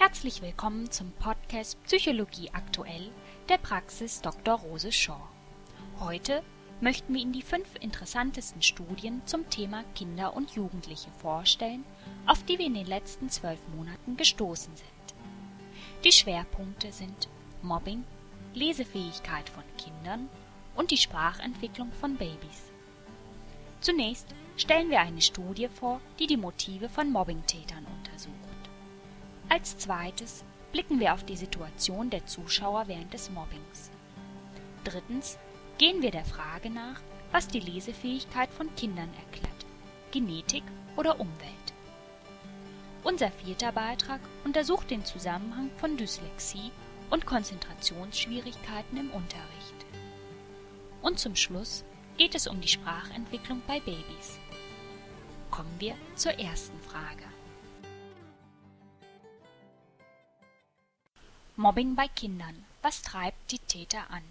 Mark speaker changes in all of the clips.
Speaker 1: Herzlich willkommen zum Podcast Psychologie aktuell der Praxis Dr. Rose Shaw. Heute möchten wir Ihnen die fünf interessantesten Studien zum Thema Kinder und Jugendliche vorstellen, auf die wir in den letzten zwölf Monaten gestoßen sind. Die Schwerpunkte sind Mobbing, Lesefähigkeit von Kindern und die Sprachentwicklung von Babys. Zunächst stellen wir eine Studie vor, die die Motive von Mobbingtätern. Als zweites blicken wir auf die Situation der Zuschauer während des Mobbings. Drittens gehen wir der Frage nach, was die Lesefähigkeit von Kindern erklärt, Genetik oder Umwelt. Unser vierter Beitrag untersucht den Zusammenhang von Dyslexie und Konzentrationsschwierigkeiten im Unterricht. Und zum Schluss geht es um die Sprachentwicklung bei Babys. Kommen wir zur ersten Frage. Mobbing bei Kindern. Was treibt die Täter an?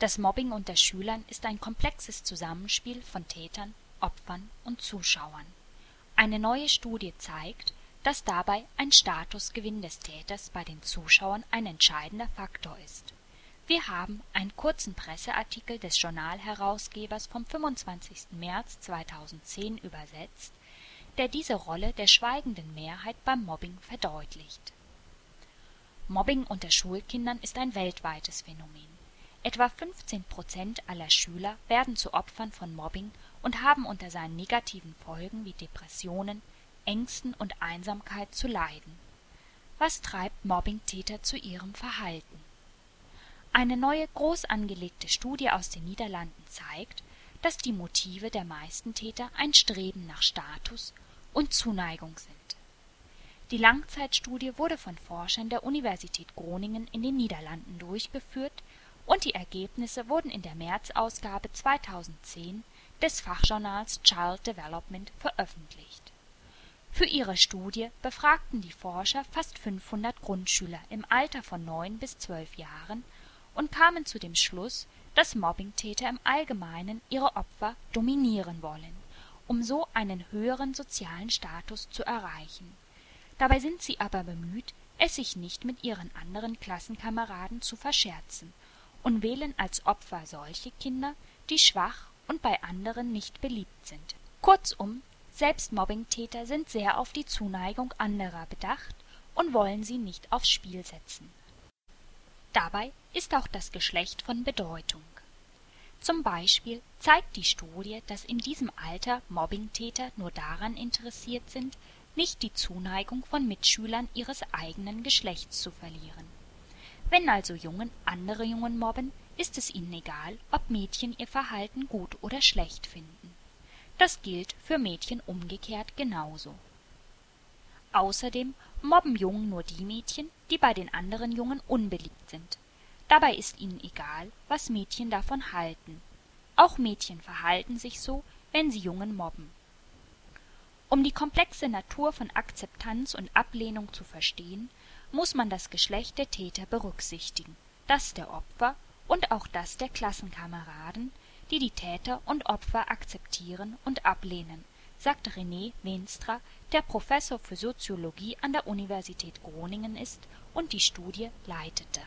Speaker 1: Das Mobbing unter Schülern ist ein komplexes Zusammenspiel von Tätern, Opfern und Zuschauern. Eine neue Studie zeigt, dass dabei ein Statusgewinn des Täters bei den Zuschauern ein entscheidender Faktor ist. Wir haben einen kurzen Presseartikel des Journalherausgebers vom 25. März 2010 übersetzt, der diese Rolle der schweigenden Mehrheit beim Mobbing verdeutlicht Mobbing unter Schulkindern ist ein weltweites Phänomen. Etwa 15 Prozent aller Schüler werden zu Opfern von Mobbing und haben unter seinen negativen Folgen wie Depressionen, Ängsten und Einsamkeit zu leiden. Was treibt Mobbingtäter zu ihrem Verhalten? Eine neue groß angelegte Studie aus den Niederlanden zeigt, dass die Motive der meisten Täter ein Streben nach Status und Zuneigung sind die Langzeitstudie wurde von Forschern der Universität Groningen in den Niederlanden durchgeführt und die Ergebnisse wurden in der März-Ausgabe 2010 des Fachjournals Child Development veröffentlicht. Für ihre Studie befragten die Forscher fast 500 Grundschüler im Alter von neun bis zwölf Jahren und kamen zu dem Schluss, dass Mobbingtäter im Allgemeinen ihre Opfer dominieren wollen, um so einen höheren sozialen Status zu erreichen Dabei sind sie aber bemüht, es sich nicht mit ihren anderen Klassenkameraden zu verscherzen und wählen als Opfer solche Kinder, die schwach und bei anderen nicht beliebt sind. Kurzum, Selbstmobbingtäter sind sehr auf die Zuneigung anderer bedacht und wollen sie nicht aufs Spiel setzen. Dabei ist auch das Geschlecht von Bedeutung. Zum Beispiel zeigt die Studie, dass in diesem Alter Mobbingtäter nur daran interessiert sind, nicht die Zuneigung von Mitschülern ihres eigenen Geschlechts zu verlieren. Wenn also Jungen andere Jungen mobben, ist es ihnen egal, ob Mädchen ihr Verhalten gut oder schlecht finden. Das gilt für Mädchen umgekehrt genauso. Außerdem mobben Jungen nur die Mädchen, die bei den anderen Jungen unbeliebt sind. Dabei ist ihnen egal, was Mädchen davon halten. Auch Mädchen verhalten sich so, wenn sie Jungen mobben. Um die komplexe Natur von Akzeptanz und Ablehnung zu verstehen, muss man das Geschlecht der Täter berücksichtigen, das der Opfer und auch das der Klassenkameraden, die die Täter und Opfer akzeptieren und ablehnen, sagt René Veenstra, der Professor für Soziologie an der Universität Groningen ist und die Studie leitete.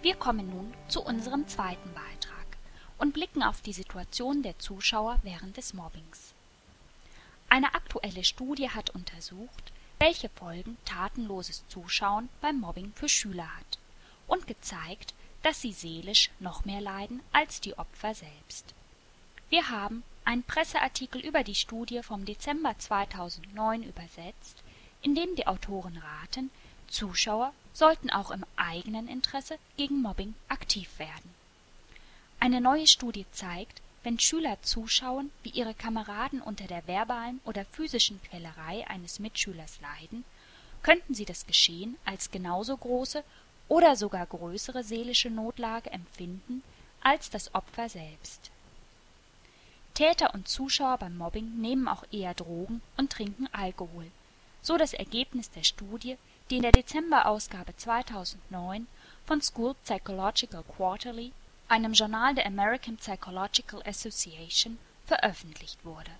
Speaker 1: Wir kommen nun zu unserem zweiten Beitrag und blicken auf die Situation der Zuschauer während des Mobbings. Eine aktuelle Studie hat untersucht, welche Folgen tatenloses Zuschauen beim Mobbing für Schüler hat und gezeigt, dass sie seelisch noch mehr leiden als die Opfer selbst. Wir haben einen Presseartikel über die Studie vom Dezember 2009 übersetzt, in dem die Autoren raten, Zuschauer sollten auch im eigenen Interesse gegen Mobbing aktiv werden eine neue Studie zeigt, wenn Schüler zuschauen, wie ihre Kameraden unter der verbalen oder physischen Quälerei eines Mitschülers leiden, könnten sie das Geschehen als genauso große oder sogar größere seelische Notlage empfinden als das Opfer selbst. Täter und Zuschauer beim Mobbing nehmen auch eher Drogen und trinken Alkohol, so das Ergebnis der Studie, die in der Dezemberausgabe 2009 von School Psychological Quarterly einem Journal der American Psychological Association, veröffentlicht wurde.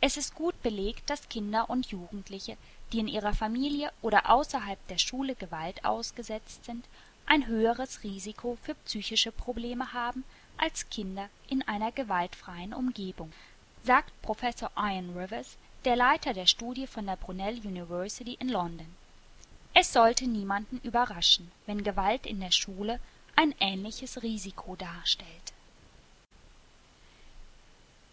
Speaker 1: Es ist gut belegt, dass Kinder und Jugendliche, die in ihrer Familie oder außerhalb der Schule Gewalt ausgesetzt sind, ein höheres Risiko für psychische Probleme haben als Kinder in einer gewaltfreien Umgebung, sagt Professor Ian Rivers, der Leiter der Studie von der Brunel University in London. Es sollte niemanden überraschen, wenn Gewalt in der Schule ein ähnliches Risiko darstellt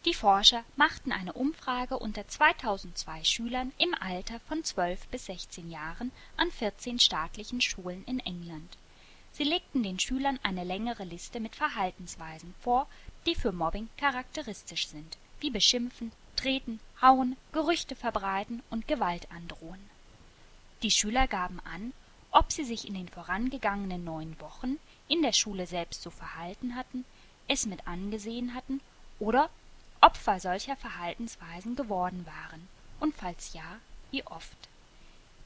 Speaker 1: die Forscher machten eine Umfrage unter 2002 Schülern im Alter von 12 bis 16 Jahren an 14 staatlichen Schulen in England. Sie legten den Schülern eine längere Liste mit Verhaltensweisen vor, die für Mobbing charakteristisch sind, wie Beschimpfen, Treten, Hauen, Gerüchte verbreiten und Gewalt androhen. Die Schüler gaben an, ob sie sich in den vorangegangenen neun Wochen in der Schule selbst so verhalten hatten, es mit angesehen hatten oder Opfer solcher Verhaltensweisen geworden waren, und falls ja, wie oft.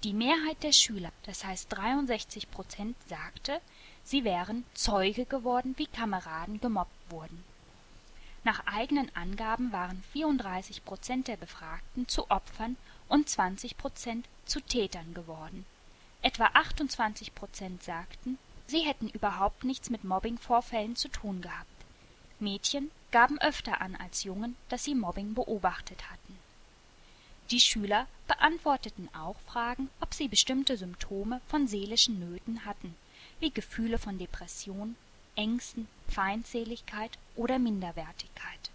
Speaker 1: Die Mehrheit der Schüler, das heißt 63 Prozent, sagte, sie wären Zeuge geworden, wie Kameraden gemobbt wurden. Nach eigenen Angaben waren 34 Prozent der Befragten zu Opfern und 20 Prozent zu Tätern geworden. Etwa 28 Prozent sagten, sie hätten überhaupt nichts mit Mobbingvorfällen zu tun gehabt. Mädchen gaben öfter an als Jungen, dass sie Mobbing beobachtet hatten. Die Schüler beantworteten auch Fragen, ob sie bestimmte Symptome von seelischen Nöten hatten, wie Gefühle von Depression, Ängsten, Feindseligkeit oder Minderwertigkeit.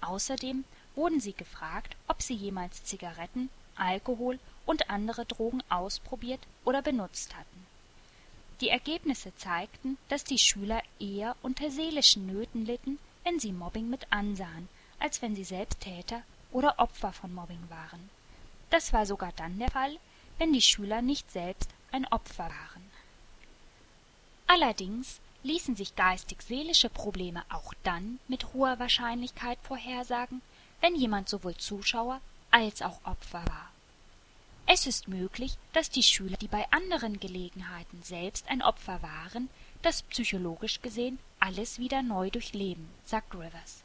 Speaker 1: Außerdem wurden sie gefragt, ob sie jemals Zigaretten, Alkohol und andere Drogen ausprobiert oder benutzt hatten. Die Ergebnisse zeigten, dass die Schüler eher unter seelischen Nöten litten wenn sie Mobbing mit ansahen, als wenn sie selbst Täter oder Opfer von Mobbing waren. Das war sogar dann der Fall, wenn die Schüler nicht selbst ein Opfer waren. Allerdings ließen sich geistig-seelische Probleme auch dann mit hoher Wahrscheinlichkeit vorhersagen, wenn jemand sowohl Zuschauer als auch Opfer war. Es ist möglich, dass die Schüler, die bei anderen Gelegenheiten selbst ein Opfer waren, das psychologisch gesehen alles wieder neu durchleben, sagt Rivers.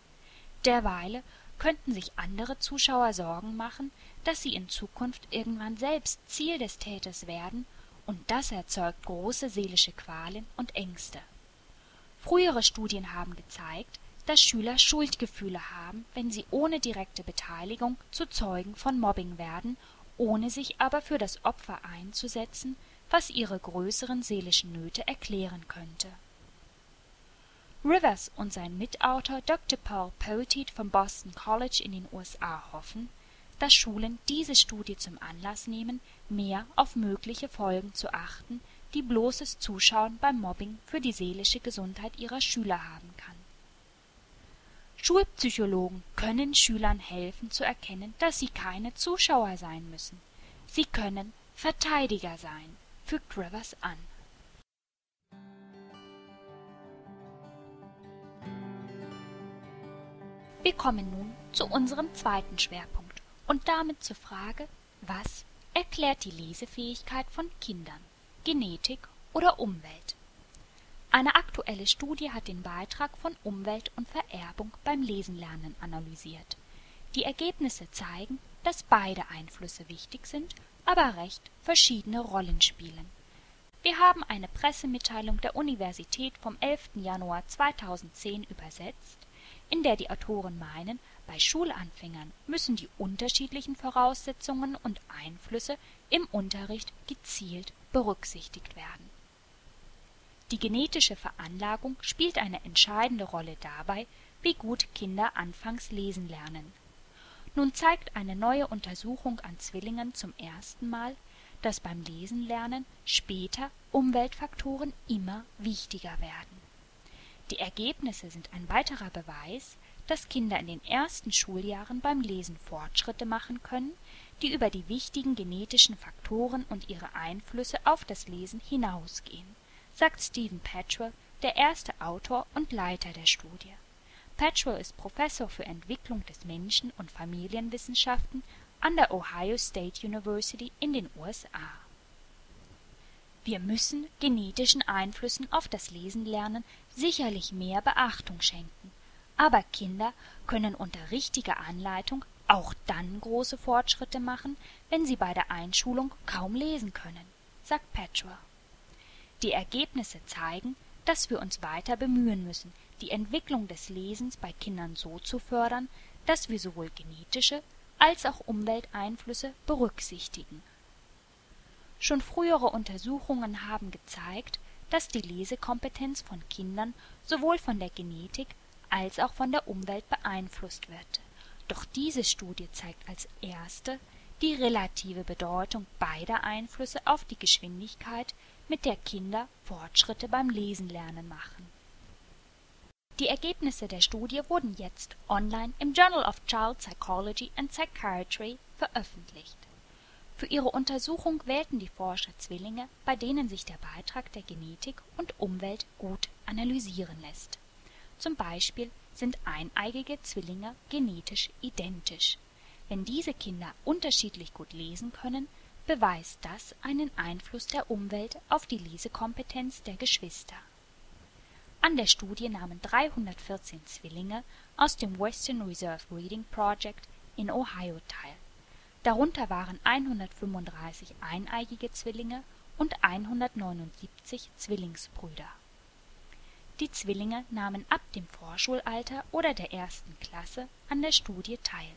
Speaker 1: Derweile könnten sich andere Zuschauer Sorgen machen, dass sie in Zukunft irgendwann selbst Ziel des Täters werden, und das erzeugt große seelische Qualen und Ängste. Frühere Studien haben gezeigt, dass Schüler Schuldgefühle haben, wenn sie ohne direkte Beteiligung zu Zeugen von Mobbing werden, ohne sich aber für das Opfer einzusetzen, was ihre größeren seelischen Nöte erklären könnte. Rivers und sein Mitautor Dr. Paul Poteet vom Boston College in den USA hoffen, dass Schulen diese Studie zum Anlass nehmen, mehr auf mögliche Folgen zu achten, die bloßes Zuschauen beim Mobbing für die seelische Gesundheit ihrer Schüler haben kann. Schulpsychologen können Schülern helfen zu erkennen, dass sie keine Zuschauer sein müssen. Sie können Verteidiger sein, fügt Rivers an. Wir kommen nun zu unserem zweiten Schwerpunkt und damit zur Frage, was erklärt die Lesefähigkeit von Kindern, Genetik oder Umwelt? Eine aktuelle Studie hat den Beitrag von Umwelt und Vererbung beim Lesenlernen analysiert. Die Ergebnisse zeigen, dass beide Einflüsse wichtig sind, aber recht verschiedene Rollen spielen. Wir haben eine Pressemitteilung der Universität vom 11. Januar 2010 übersetzt in der die Autoren meinen, bei Schulanfängern müssen die unterschiedlichen Voraussetzungen und Einflüsse im Unterricht gezielt berücksichtigt werden. Die genetische Veranlagung spielt eine entscheidende Rolle dabei, wie gut Kinder anfangs lesen lernen. Nun zeigt eine neue Untersuchung an Zwillingen zum ersten Mal, dass beim Lesenlernen später Umweltfaktoren immer wichtiger werden die Ergebnisse sind ein weiterer Beweis, dass Kinder in den ersten Schuljahren beim Lesen Fortschritte machen können, die über die wichtigen genetischen Faktoren und ihre Einflüsse auf das Lesen hinausgehen, sagt Stephen Patchwell, der erste Autor und Leiter der Studie. Patchwell ist Professor für Entwicklung des Menschen- und Familienwissenschaften an der Ohio State University in den USA wir müssen genetischen Einflüssen auf das Lesenlernen sicherlich mehr Beachtung schenken, aber Kinder können unter richtiger Anleitung auch dann große Fortschritte machen, wenn sie bei der Einschulung kaum lesen können, sagt Petrel. Die Ergebnisse zeigen, dass wir uns weiter bemühen müssen, die Entwicklung des Lesens bei Kindern so zu fördern, dass wir sowohl genetische als auch Umwelteinflüsse berücksichtigen. Schon frühere Untersuchungen haben gezeigt, dass die Lesekompetenz von Kindern sowohl von der Genetik als auch von der Umwelt beeinflusst wird. Doch diese Studie zeigt als erste die relative Bedeutung beider Einflüsse auf die Geschwindigkeit, mit der Kinder Fortschritte beim Lesenlernen machen. Die Ergebnisse der Studie wurden jetzt online im Journal of Child Psychology and Psychiatry veröffentlicht. Für ihre Untersuchung wählten die Forscher Zwillinge, bei denen sich der Beitrag der Genetik und Umwelt gut analysieren lässt. Zum Beispiel sind eineigige Zwillinge genetisch identisch. Wenn diese Kinder unterschiedlich gut lesen können, beweist das einen Einfluss der Umwelt auf die Lesekompetenz der Geschwister. An der Studie nahmen 314 Zwillinge aus dem Western Reserve Reading Project in Ohio teil. Darunter waren 135 eineigige Zwillinge und 179 Zwillingsbrüder. Die Zwillinge nahmen ab dem Vorschulalter oder der ersten Klasse an der Studie teil.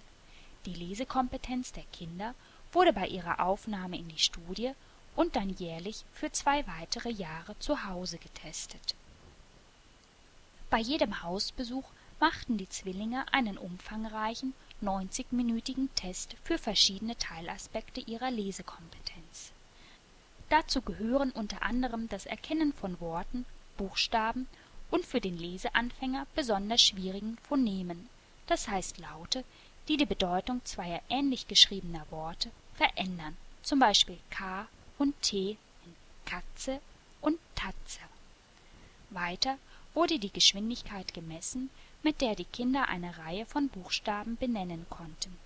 Speaker 1: Die Lesekompetenz der Kinder wurde bei ihrer Aufnahme in die Studie und dann jährlich für zwei weitere Jahre zu Hause getestet. Bei jedem Hausbesuch machten die Zwillinge einen umfangreichen 90-minütigen Test für verschiedene Teilaspekte ihrer Lesekompetenz. Dazu gehören unter anderem das Erkennen von Worten, Buchstaben und für den Leseanfänger besonders schwierigen Phonemen, das heißt Laute, die die Bedeutung zweier ähnlich geschriebener Worte verändern, zum Beispiel K und T in Katze und Tatze. Weiter wurde die Geschwindigkeit gemessen, mit der die Kinder eine Reihe von Buchstaben benennen konnten.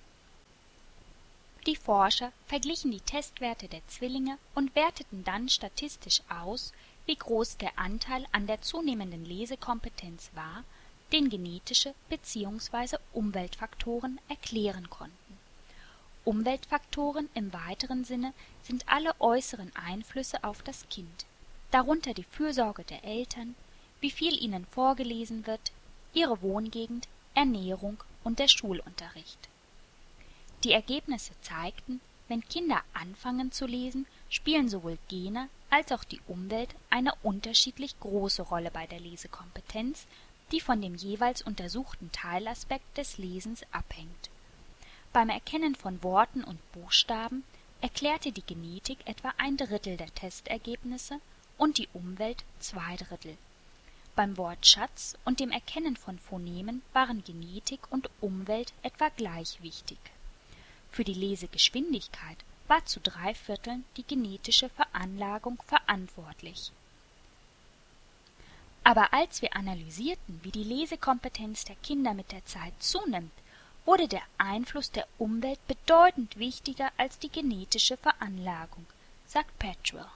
Speaker 1: Die Forscher verglichen die Testwerte der Zwillinge und werteten dann statistisch aus, wie groß der Anteil an der zunehmenden Lesekompetenz war, den genetische bzw. Umweltfaktoren erklären konnten. Umweltfaktoren im weiteren Sinne sind alle äußeren Einflüsse auf das Kind, darunter die Fürsorge der Eltern, wie viel ihnen vorgelesen wird, ihre Wohngegend, Ernährung und der Schulunterricht. Die Ergebnisse zeigten, wenn Kinder anfangen zu lesen, spielen sowohl Gene als auch die Umwelt eine unterschiedlich große Rolle bei der Lesekompetenz die von dem jeweils untersuchten Teilaspekt des Lesens abhängt. Beim Erkennen von Worten und Buchstaben erklärte die Genetik etwa ein Drittel der Testergebnisse und die Umwelt zwei Drittel. Beim Wortschatz und dem Erkennen von Phonemen waren Genetik und Umwelt etwa gleich wichtig. Für die Lesegeschwindigkeit war zu drei Vierteln die genetische Veranlagung verantwortlich aber als wir analysierten, wie die Lesekompetenz der Kinder mit der Zeit zunimmt, wurde der Einfluss der Umwelt bedeutend wichtiger als die genetische Veranlagung, sagt Petrel.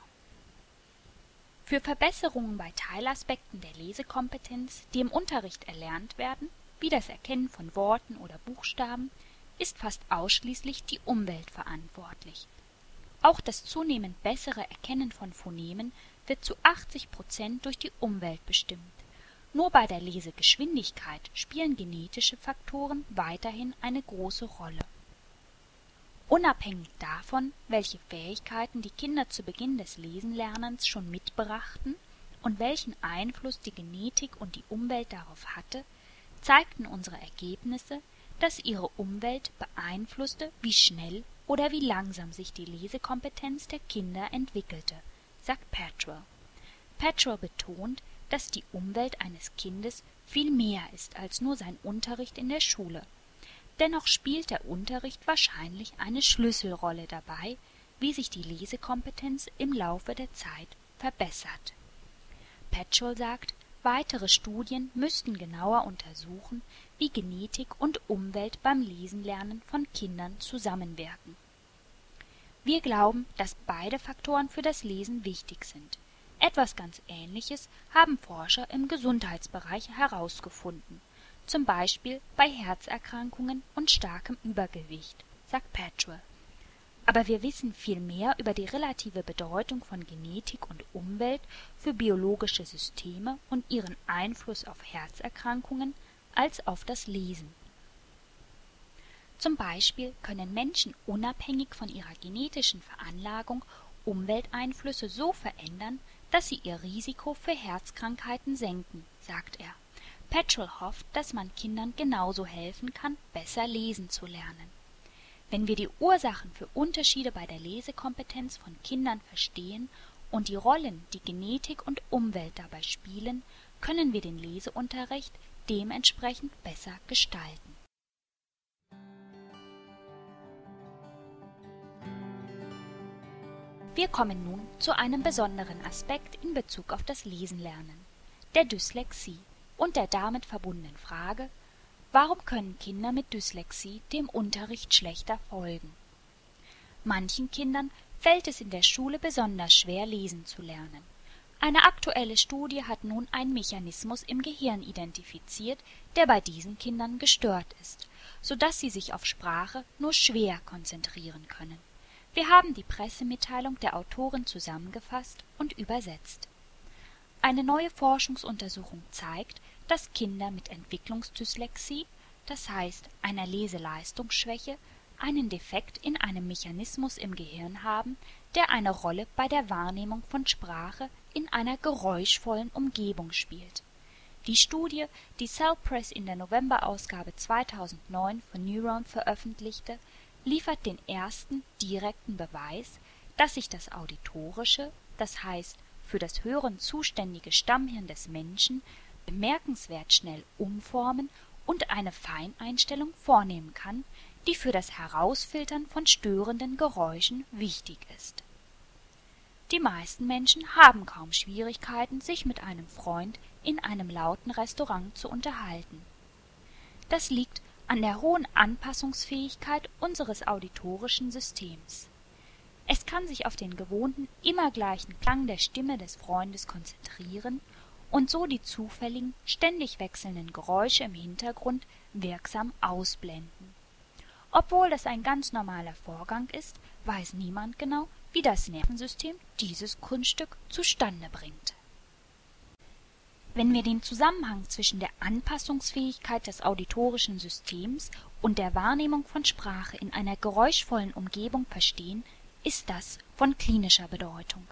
Speaker 1: Für Verbesserungen bei Teilaspekten der Lesekompetenz, die im Unterricht erlernt werden, wie das Erkennen von Worten oder Buchstaben, ist fast ausschließlich die Umwelt verantwortlich. Auch das zunehmend bessere Erkennen von Phonemen wird zu 80 Prozent durch die Umwelt bestimmt. Nur bei der Lesegeschwindigkeit spielen genetische Faktoren weiterhin eine große Rolle. Unabhängig davon, welche Fähigkeiten die Kinder zu Beginn des Lesenlernens schon mitbrachten und welchen Einfluss die Genetik und die Umwelt darauf hatte, zeigten unsere Ergebnisse, dass ihre Umwelt beeinflusste, wie schnell oder wie langsam sich die Lesekompetenz der Kinder entwickelte sagt Petrel. Petrel betont, dass die Umwelt eines Kindes viel mehr ist als nur sein Unterricht in der Schule. Dennoch spielt der Unterricht wahrscheinlich eine Schlüsselrolle dabei, wie sich die Lesekompetenz im Laufe der Zeit verbessert. Petrel sagt, weitere Studien müssten genauer untersuchen, wie Genetik und Umwelt beim Lesenlernen von Kindern zusammenwirken wir glauben, dass beide Faktoren für das Lesen wichtig sind. Etwas ganz Ähnliches haben Forscher im Gesundheitsbereich herausgefunden. zum Beispiel bei Herzerkrankungen und starkem Übergewicht, sagt Petrel. Aber wir wissen viel mehr über die relative Bedeutung von Genetik und Umwelt für biologische Systeme und ihren Einfluss auf Herzerkrankungen als auf das Lesen. Zum Beispiel können Menschen unabhängig von ihrer genetischen Veranlagung Umwelteinflüsse so verändern, dass sie ihr Risiko für Herzkrankheiten senken, sagt er. Petrel hofft, dass man Kindern genauso helfen kann, besser lesen zu lernen. Wenn wir die Ursachen für Unterschiede bei der Lesekompetenz von Kindern verstehen und die Rollen, die Genetik und Umwelt dabei spielen, können wir den Leseunterricht dementsprechend besser gestalten. Wir kommen nun zu einem besonderen Aspekt in Bezug auf das Lesenlernen, der Dyslexie und der damit verbundenen Frage, Warum können Kinder mit Dyslexie dem Unterricht schlechter folgen? Manchen Kindern fällt es in der Schule besonders schwer, lesen zu lernen. Eine aktuelle Studie hat nun einen Mechanismus im Gehirn identifiziert, der bei diesen Kindern gestört ist, so dass sie sich auf Sprache nur schwer konzentrieren können. Wir haben die Pressemitteilung der Autoren zusammengefasst und übersetzt. Eine neue Forschungsuntersuchung zeigt, dass Kinder mit Entwicklungsdyslexie, das heißt einer Leseleistungsschwäche, einen Defekt in einem Mechanismus im Gehirn haben, der eine Rolle bei der Wahrnehmung von Sprache in einer geräuschvollen Umgebung spielt. Die Studie, die Cell Press in der Novemberausgabe 2009 von Neuron veröffentlichte, liefert den ersten direkten Beweis, dass sich das auditorische, das heißt für das Hören zuständige Stammhirn des Menschen bemerkenswert schnell umformen und eine Feineinstellung vornehmen kann, die für das Herausfiltern von störenden Geräuschen wichtig ist. Die meisten Menschen haben kaum Schwierigkeiten, sich mit einem Freund in einem lauten Restaurant zu unterhalten. Das liegt an der hohen Anpassungsfähigkeit unseres auditorischen Systems. Es kann sich auf den gewohnten, immer gleichen Klang der Stimme des Freundes konzentrieren und so die zufälligen, ständig wechselnden Geräusche im Hintergrund wirksam ausblenden. Obwohl das ein ganz normaler Vorgang ist, weiß niemand genau, wie das Nervensystem dieses Kunststück zustande bringt. Wenn wir den Zusammenhang zwischen der Anpassungsfähigkeit des auditorischen Systems und der Wahrnehmung von Sprache in einer geräuschvollen Umgebung verstehen, ist das von klinischer Bedeutung.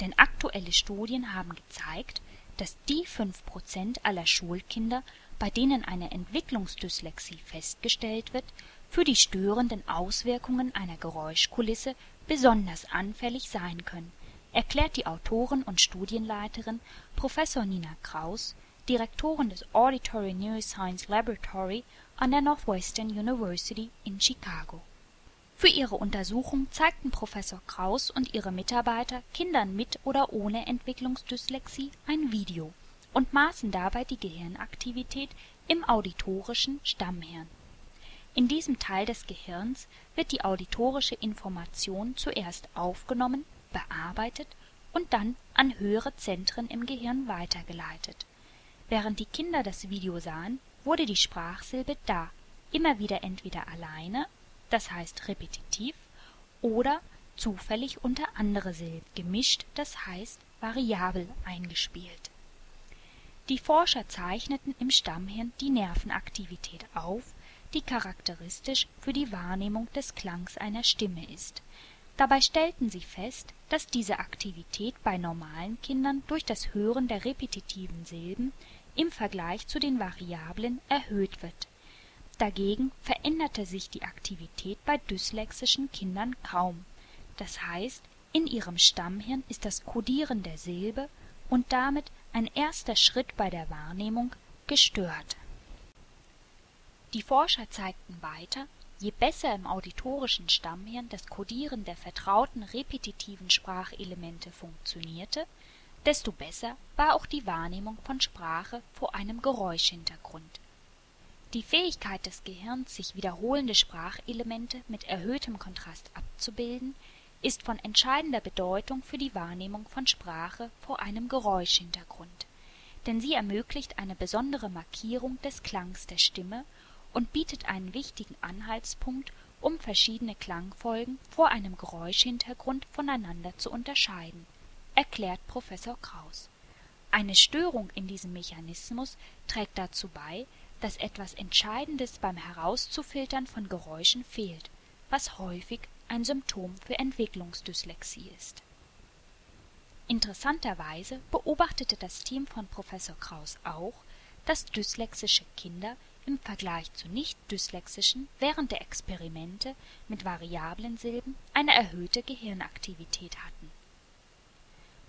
Speaker 1: Denn aktuelle Studien haben gezeigt, dass die fünf Prozent aller Schulkinder, bei denen eine Entwicklungsdyslexie festgestellt wird, für die störenden Auswirkungen einer Geräuschkulisse besonders anfällig sein können, erklärt die Autorin und Studienleiterin Professor Nina Kraus, Direktorin des Auditory Neuroscience Laboratory an der Northwestern University in Chicago für ihre Untersuchung zeigten Professor Kraus und ihre Mitarbeiter Kindern mit oder ohne Entwicklungsdyslexie ein Video und maßen dabei die Gehirnaktivität im auditorischen Stammhirn. In diesem Teil des Gehirns wird die auditorische Information zuerst aufgenommen, bearbeitet und dann an höhere Zentren im Gehirn weitergeleitet. Während die Kinder das Video sahen, wurde die Sprachsilbe da immer wieder entweder alleine das heißt repetitiv, oder zufällig unter andere Silben gemischt, das heißt variabel eingespielt. Die Forscher zeichneten im Stammhirn die Nervenaktivität auf, die charakteristisch für die Wahrnehmung des Klangs einer Stimme ist. Dabei stellten sie fest, dass diese Aktivität bei normalen Kindern durch das Hören der repetitiven Silben im Vergleich zu den Variablen erhöht wird Dagegen veränderte sich die Aktivität bei dyslexischen Kindern kaum, das heißt, in ihrem Stammhirn ist das Kodieren der Silbe und damit ein erster Schritt bei der Wahrnehmung gestört. Die Forscher zeigten weiter, je besser im auditorischen Stammhirn das Kodieren der vertrauten repetitiven Sprachelemente funktionierte, desto besser war auch die Wahrnehmung von Sprache vor einem Geräuschhintergrund die Fähigkeit des Gehirns, sich wiederholende Sprachelemente mit erhöhtem Kontrast abzubilden, ist von entscheidender Bedeutung für die Wahrnehmung von Sprache vor einem Geräuschhintergrund. denn sie ermöglicht eine besondere Markierung des Klangs der Stimme und bietet einen wichtigen Anhaltspunkt, um verschiedene Klangfolgen vor einem Geräuschhintergrund voneinander zu unterscheiden, erklärt Professor Kraus. Eine Störung in diesem Mechanismus trägt dazu bei, dass etwas Entscheidendes beim Herauszufiltern von Geräuschen fehlt, was häufig ein Symptom für Entwicklungsdyslexie ist. Interessanterweise beobachtete das Team von Professor Kraus auch, dass dyslexische Kinder im Vergleich zu nicht-dyslexischen während der Experimente mit variablen Silben eine erhöhte Gehirnaktivität hatten.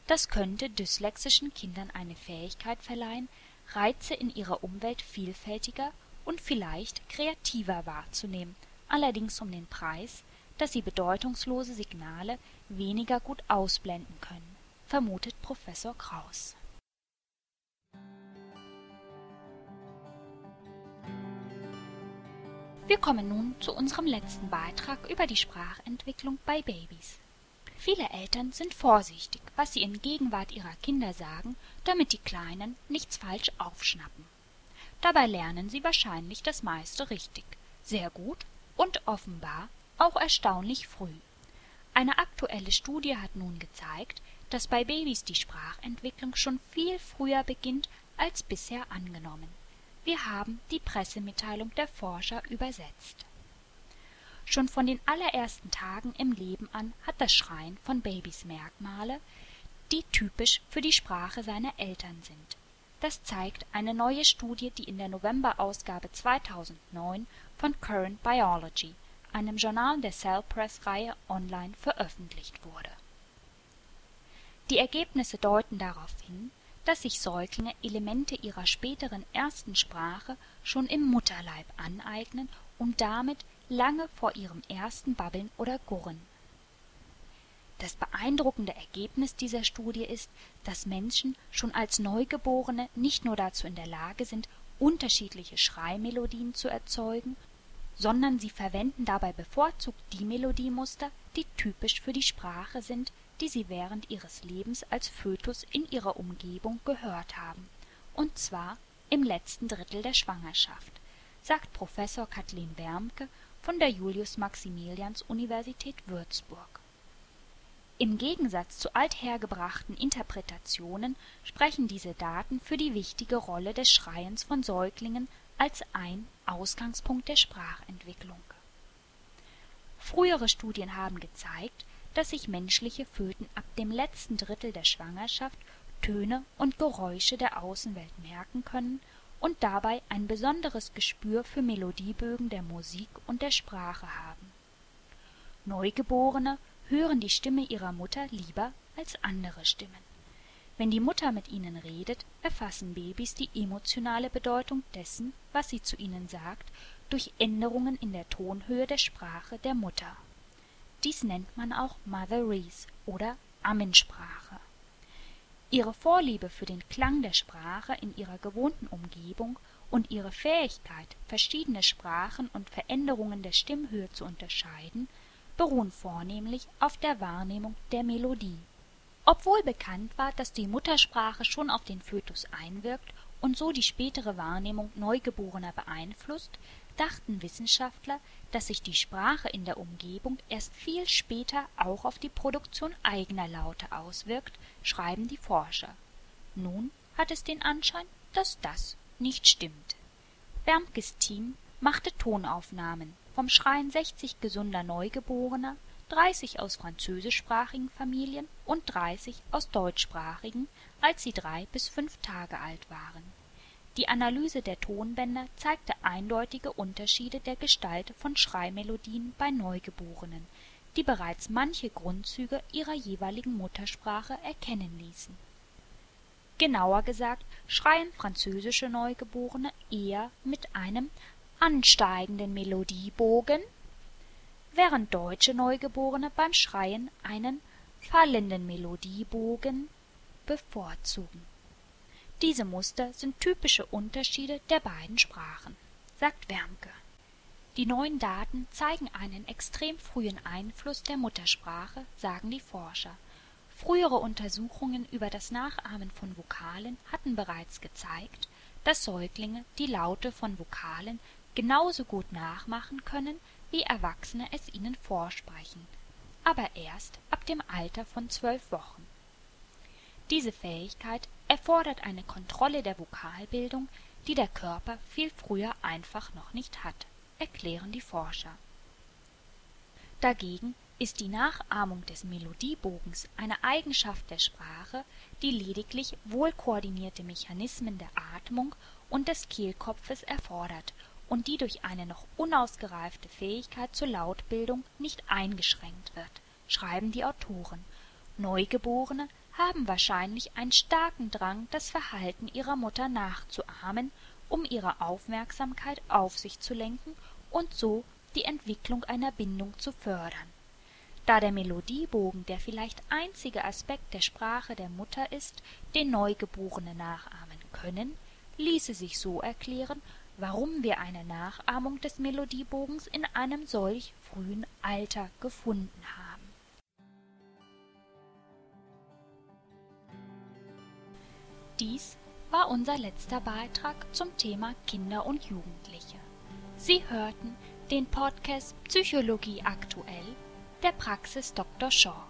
Speaker 1: Das könnte dyslexischen Kindern eine Fähigkeit verleihen, Reize in ihrer Umwelt vielfältiger und vielleicht kreativer wahrzunehmen, allerdings um den Preis, dass sie bedeutungslose Signale weniger gut ausblenden können, vermutet Professor Kraus. Wir kommen nun zu unserem letzten Beitrag über die Sprachentwicklung bei Babys. Viele Eltern sind vorsichtig, was sie in Gegenwart ihrer Kinder sagen, damit die Kleinen nichts falsch aufschnappen. Dabei lernen sie wahrscheinlich das meiste richtig, sehr gut und offenbar auch erstaunlich früh. Eine aktuelle Studie hat nun gezeigt, dass bei Babys die Sprachentwicklung schon viel früher beginnt als bisher angenommen. Wir haben die Pressemitteilung der Forscher übersetzt. Schon von den allerersten Tagen im Leben an hat das Schreien von Babys Merkmale, die typisch für die Sprache seiner Eltern sind. Das zeigt eine neue Studie, die in der Novemberausgabe 2009 von Current Biology, einem Journal der Cell Press Reihe online veröffentlicht wurde. Die Ergebnisse deuten darauf hin, dass sich Säuglinge Elemente ihrer späteren ersten Sprache schon im Mutterleib aneignen und damit lange vor ihrem ersten Babbeln oder Gurren. Das beeindruckende Ergebnis dieser Studie ist, dass Menschen schon als Neugeborene nicht nur dazu in der Lage sind, unterschiedliche Schreimelodien zu erzeugen, sondern sie verwenden dabei bevorzugt die Melodiemuster, die typisch für die Sprache sind, die sie während ihres Lebens als Fötus in ihrer Umgebung gehört haben, und zwar im letzten Drittel der Schwangerschaft, sagt Professor Kathleen Wermke von der Julius-Maximilians-Universität Würzburg. Im Gegensatz zu althergebrachten Interpretationen sprechen diese Daten für die wichtige Rolle des Schreiens von Säuglingen als ein Ausgangspunkt der Sprachentwicklung. Frühere Studien haben gezeigt, dass sich menschliche Föten ab dem letzten Drittel der Schwangerschaft Töne und Geräusche der Außenwelt merken können und dabei ein besonderes Gespür für Melodiebögen der Musik und der Sprache haben. Neugeborene hören die Stimme ihrer Mutter lieber als andere Stimmen. Wenn die Mutter mit ihnen redet, erfassen Babys die emotionale Bedeutung dessen, was sie zu ihnen sagt, durch Änderungen in der Tonhöhe der Sprache der Mutter. Dies nennt man auch Motherese oder Ammensprache. Ihre Vorliebe für den Klang der Sprache in ihrer gewohnten Umgebung und ihre Fähigkeit, verschiedene Sprachen und Veränderungen der Stimmhöhe zu unterscheiden, beruhen vornehmlich auf der Wahrnehmung der Melodie. Obwohl bekannt war, dass die Muttersprache schon auf den Fötus einwirkt und so die spätere Wahrnehmung Neugeborener beeinflusst, dachten Wissenschaftler, dass sich die Sprache in der Umgebung erst viel später auch auf die Produktion eigener Laute auswirkt, schreiben die Forscher. Nun hat es den Anschein, dass das nicht stimmt. Bermkes Team machte Tonaufnahmen vom Schreien 60 gesunder Neugeborener, 30 aus französischsprachigen Familien und 30 aus deutschsprachigen, als sie drei bis fünf Tage alt waren die Analyse der Tonbänder zeigte eindeutige Unterschiede der Gestalt von Schreimelodien bei Neugeborenen, die bereits manche Grundzüge ihrer jeweiligen Muttersprache erkennen ließen. Genauer gesagt schreien französische Neugeborene eher mit einem ansteigenden Melodiebogen, während deutsche Neugeborene beim Schreien einen fallenden Melodiebogen bevorzugen diese Muster sind typische Unterschiede der beiden Sprachen, sagt Wermke. Die neuen Daten zeigen einen extrem frühen Einfluss der Muttersprache, sagen die Forscher. Frühere Untersuchungen über das Nachahmen von Vokalen hatten bereits gezeigt, dass Säuglinge die Laute von Vokalen genauso gut nachmachen können, wie Erwachsene es ihnen vorsprechen, aber erst ab dem Alter von zwölf Wochen. Diese Fähigkeit erfordert eine Kontrolle der Vokalbildung, die der Körper viel früher einfach noch nicht hat, erklären die Forscher. Dagegen ist die Nachahmung des Melodiebogens eine Eigenschaft der Sprache, die lediglich wohlkoordinierte Mechanismen der Atmung und des Kehlkopfes erfordert und die durch eine noch unausgereifte Fähigkeit zur Lautbildung nicht eingeschränkt wird, schreiben die Autoren. Neugeborene haben wahrscheinlich einen starken Drang, das Verhalten ihrer Mutter nachzuahmen, um ihre Aufmerksamkeit auf sich zu lenken und so die Entwicklung einer Bindung zu fördern da der Melodiebogen der vielleicht einzige Aspekt der Sprache der Mutter ist, den Neugeborene nachahmen können, ließe sich so erklären, warum wir eine Nachahmung des Melodiebogens in einem solch frühen Alter gefunden haben. Dies war unser letzter Beitrag zum Thema Kinder und Jugendliche. Sie hörten den Podcast Psychologie aktuell der Praxis Dr. Shaw.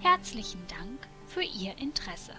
Speaker 1: Herzlichen Dank für Ihr Interesse.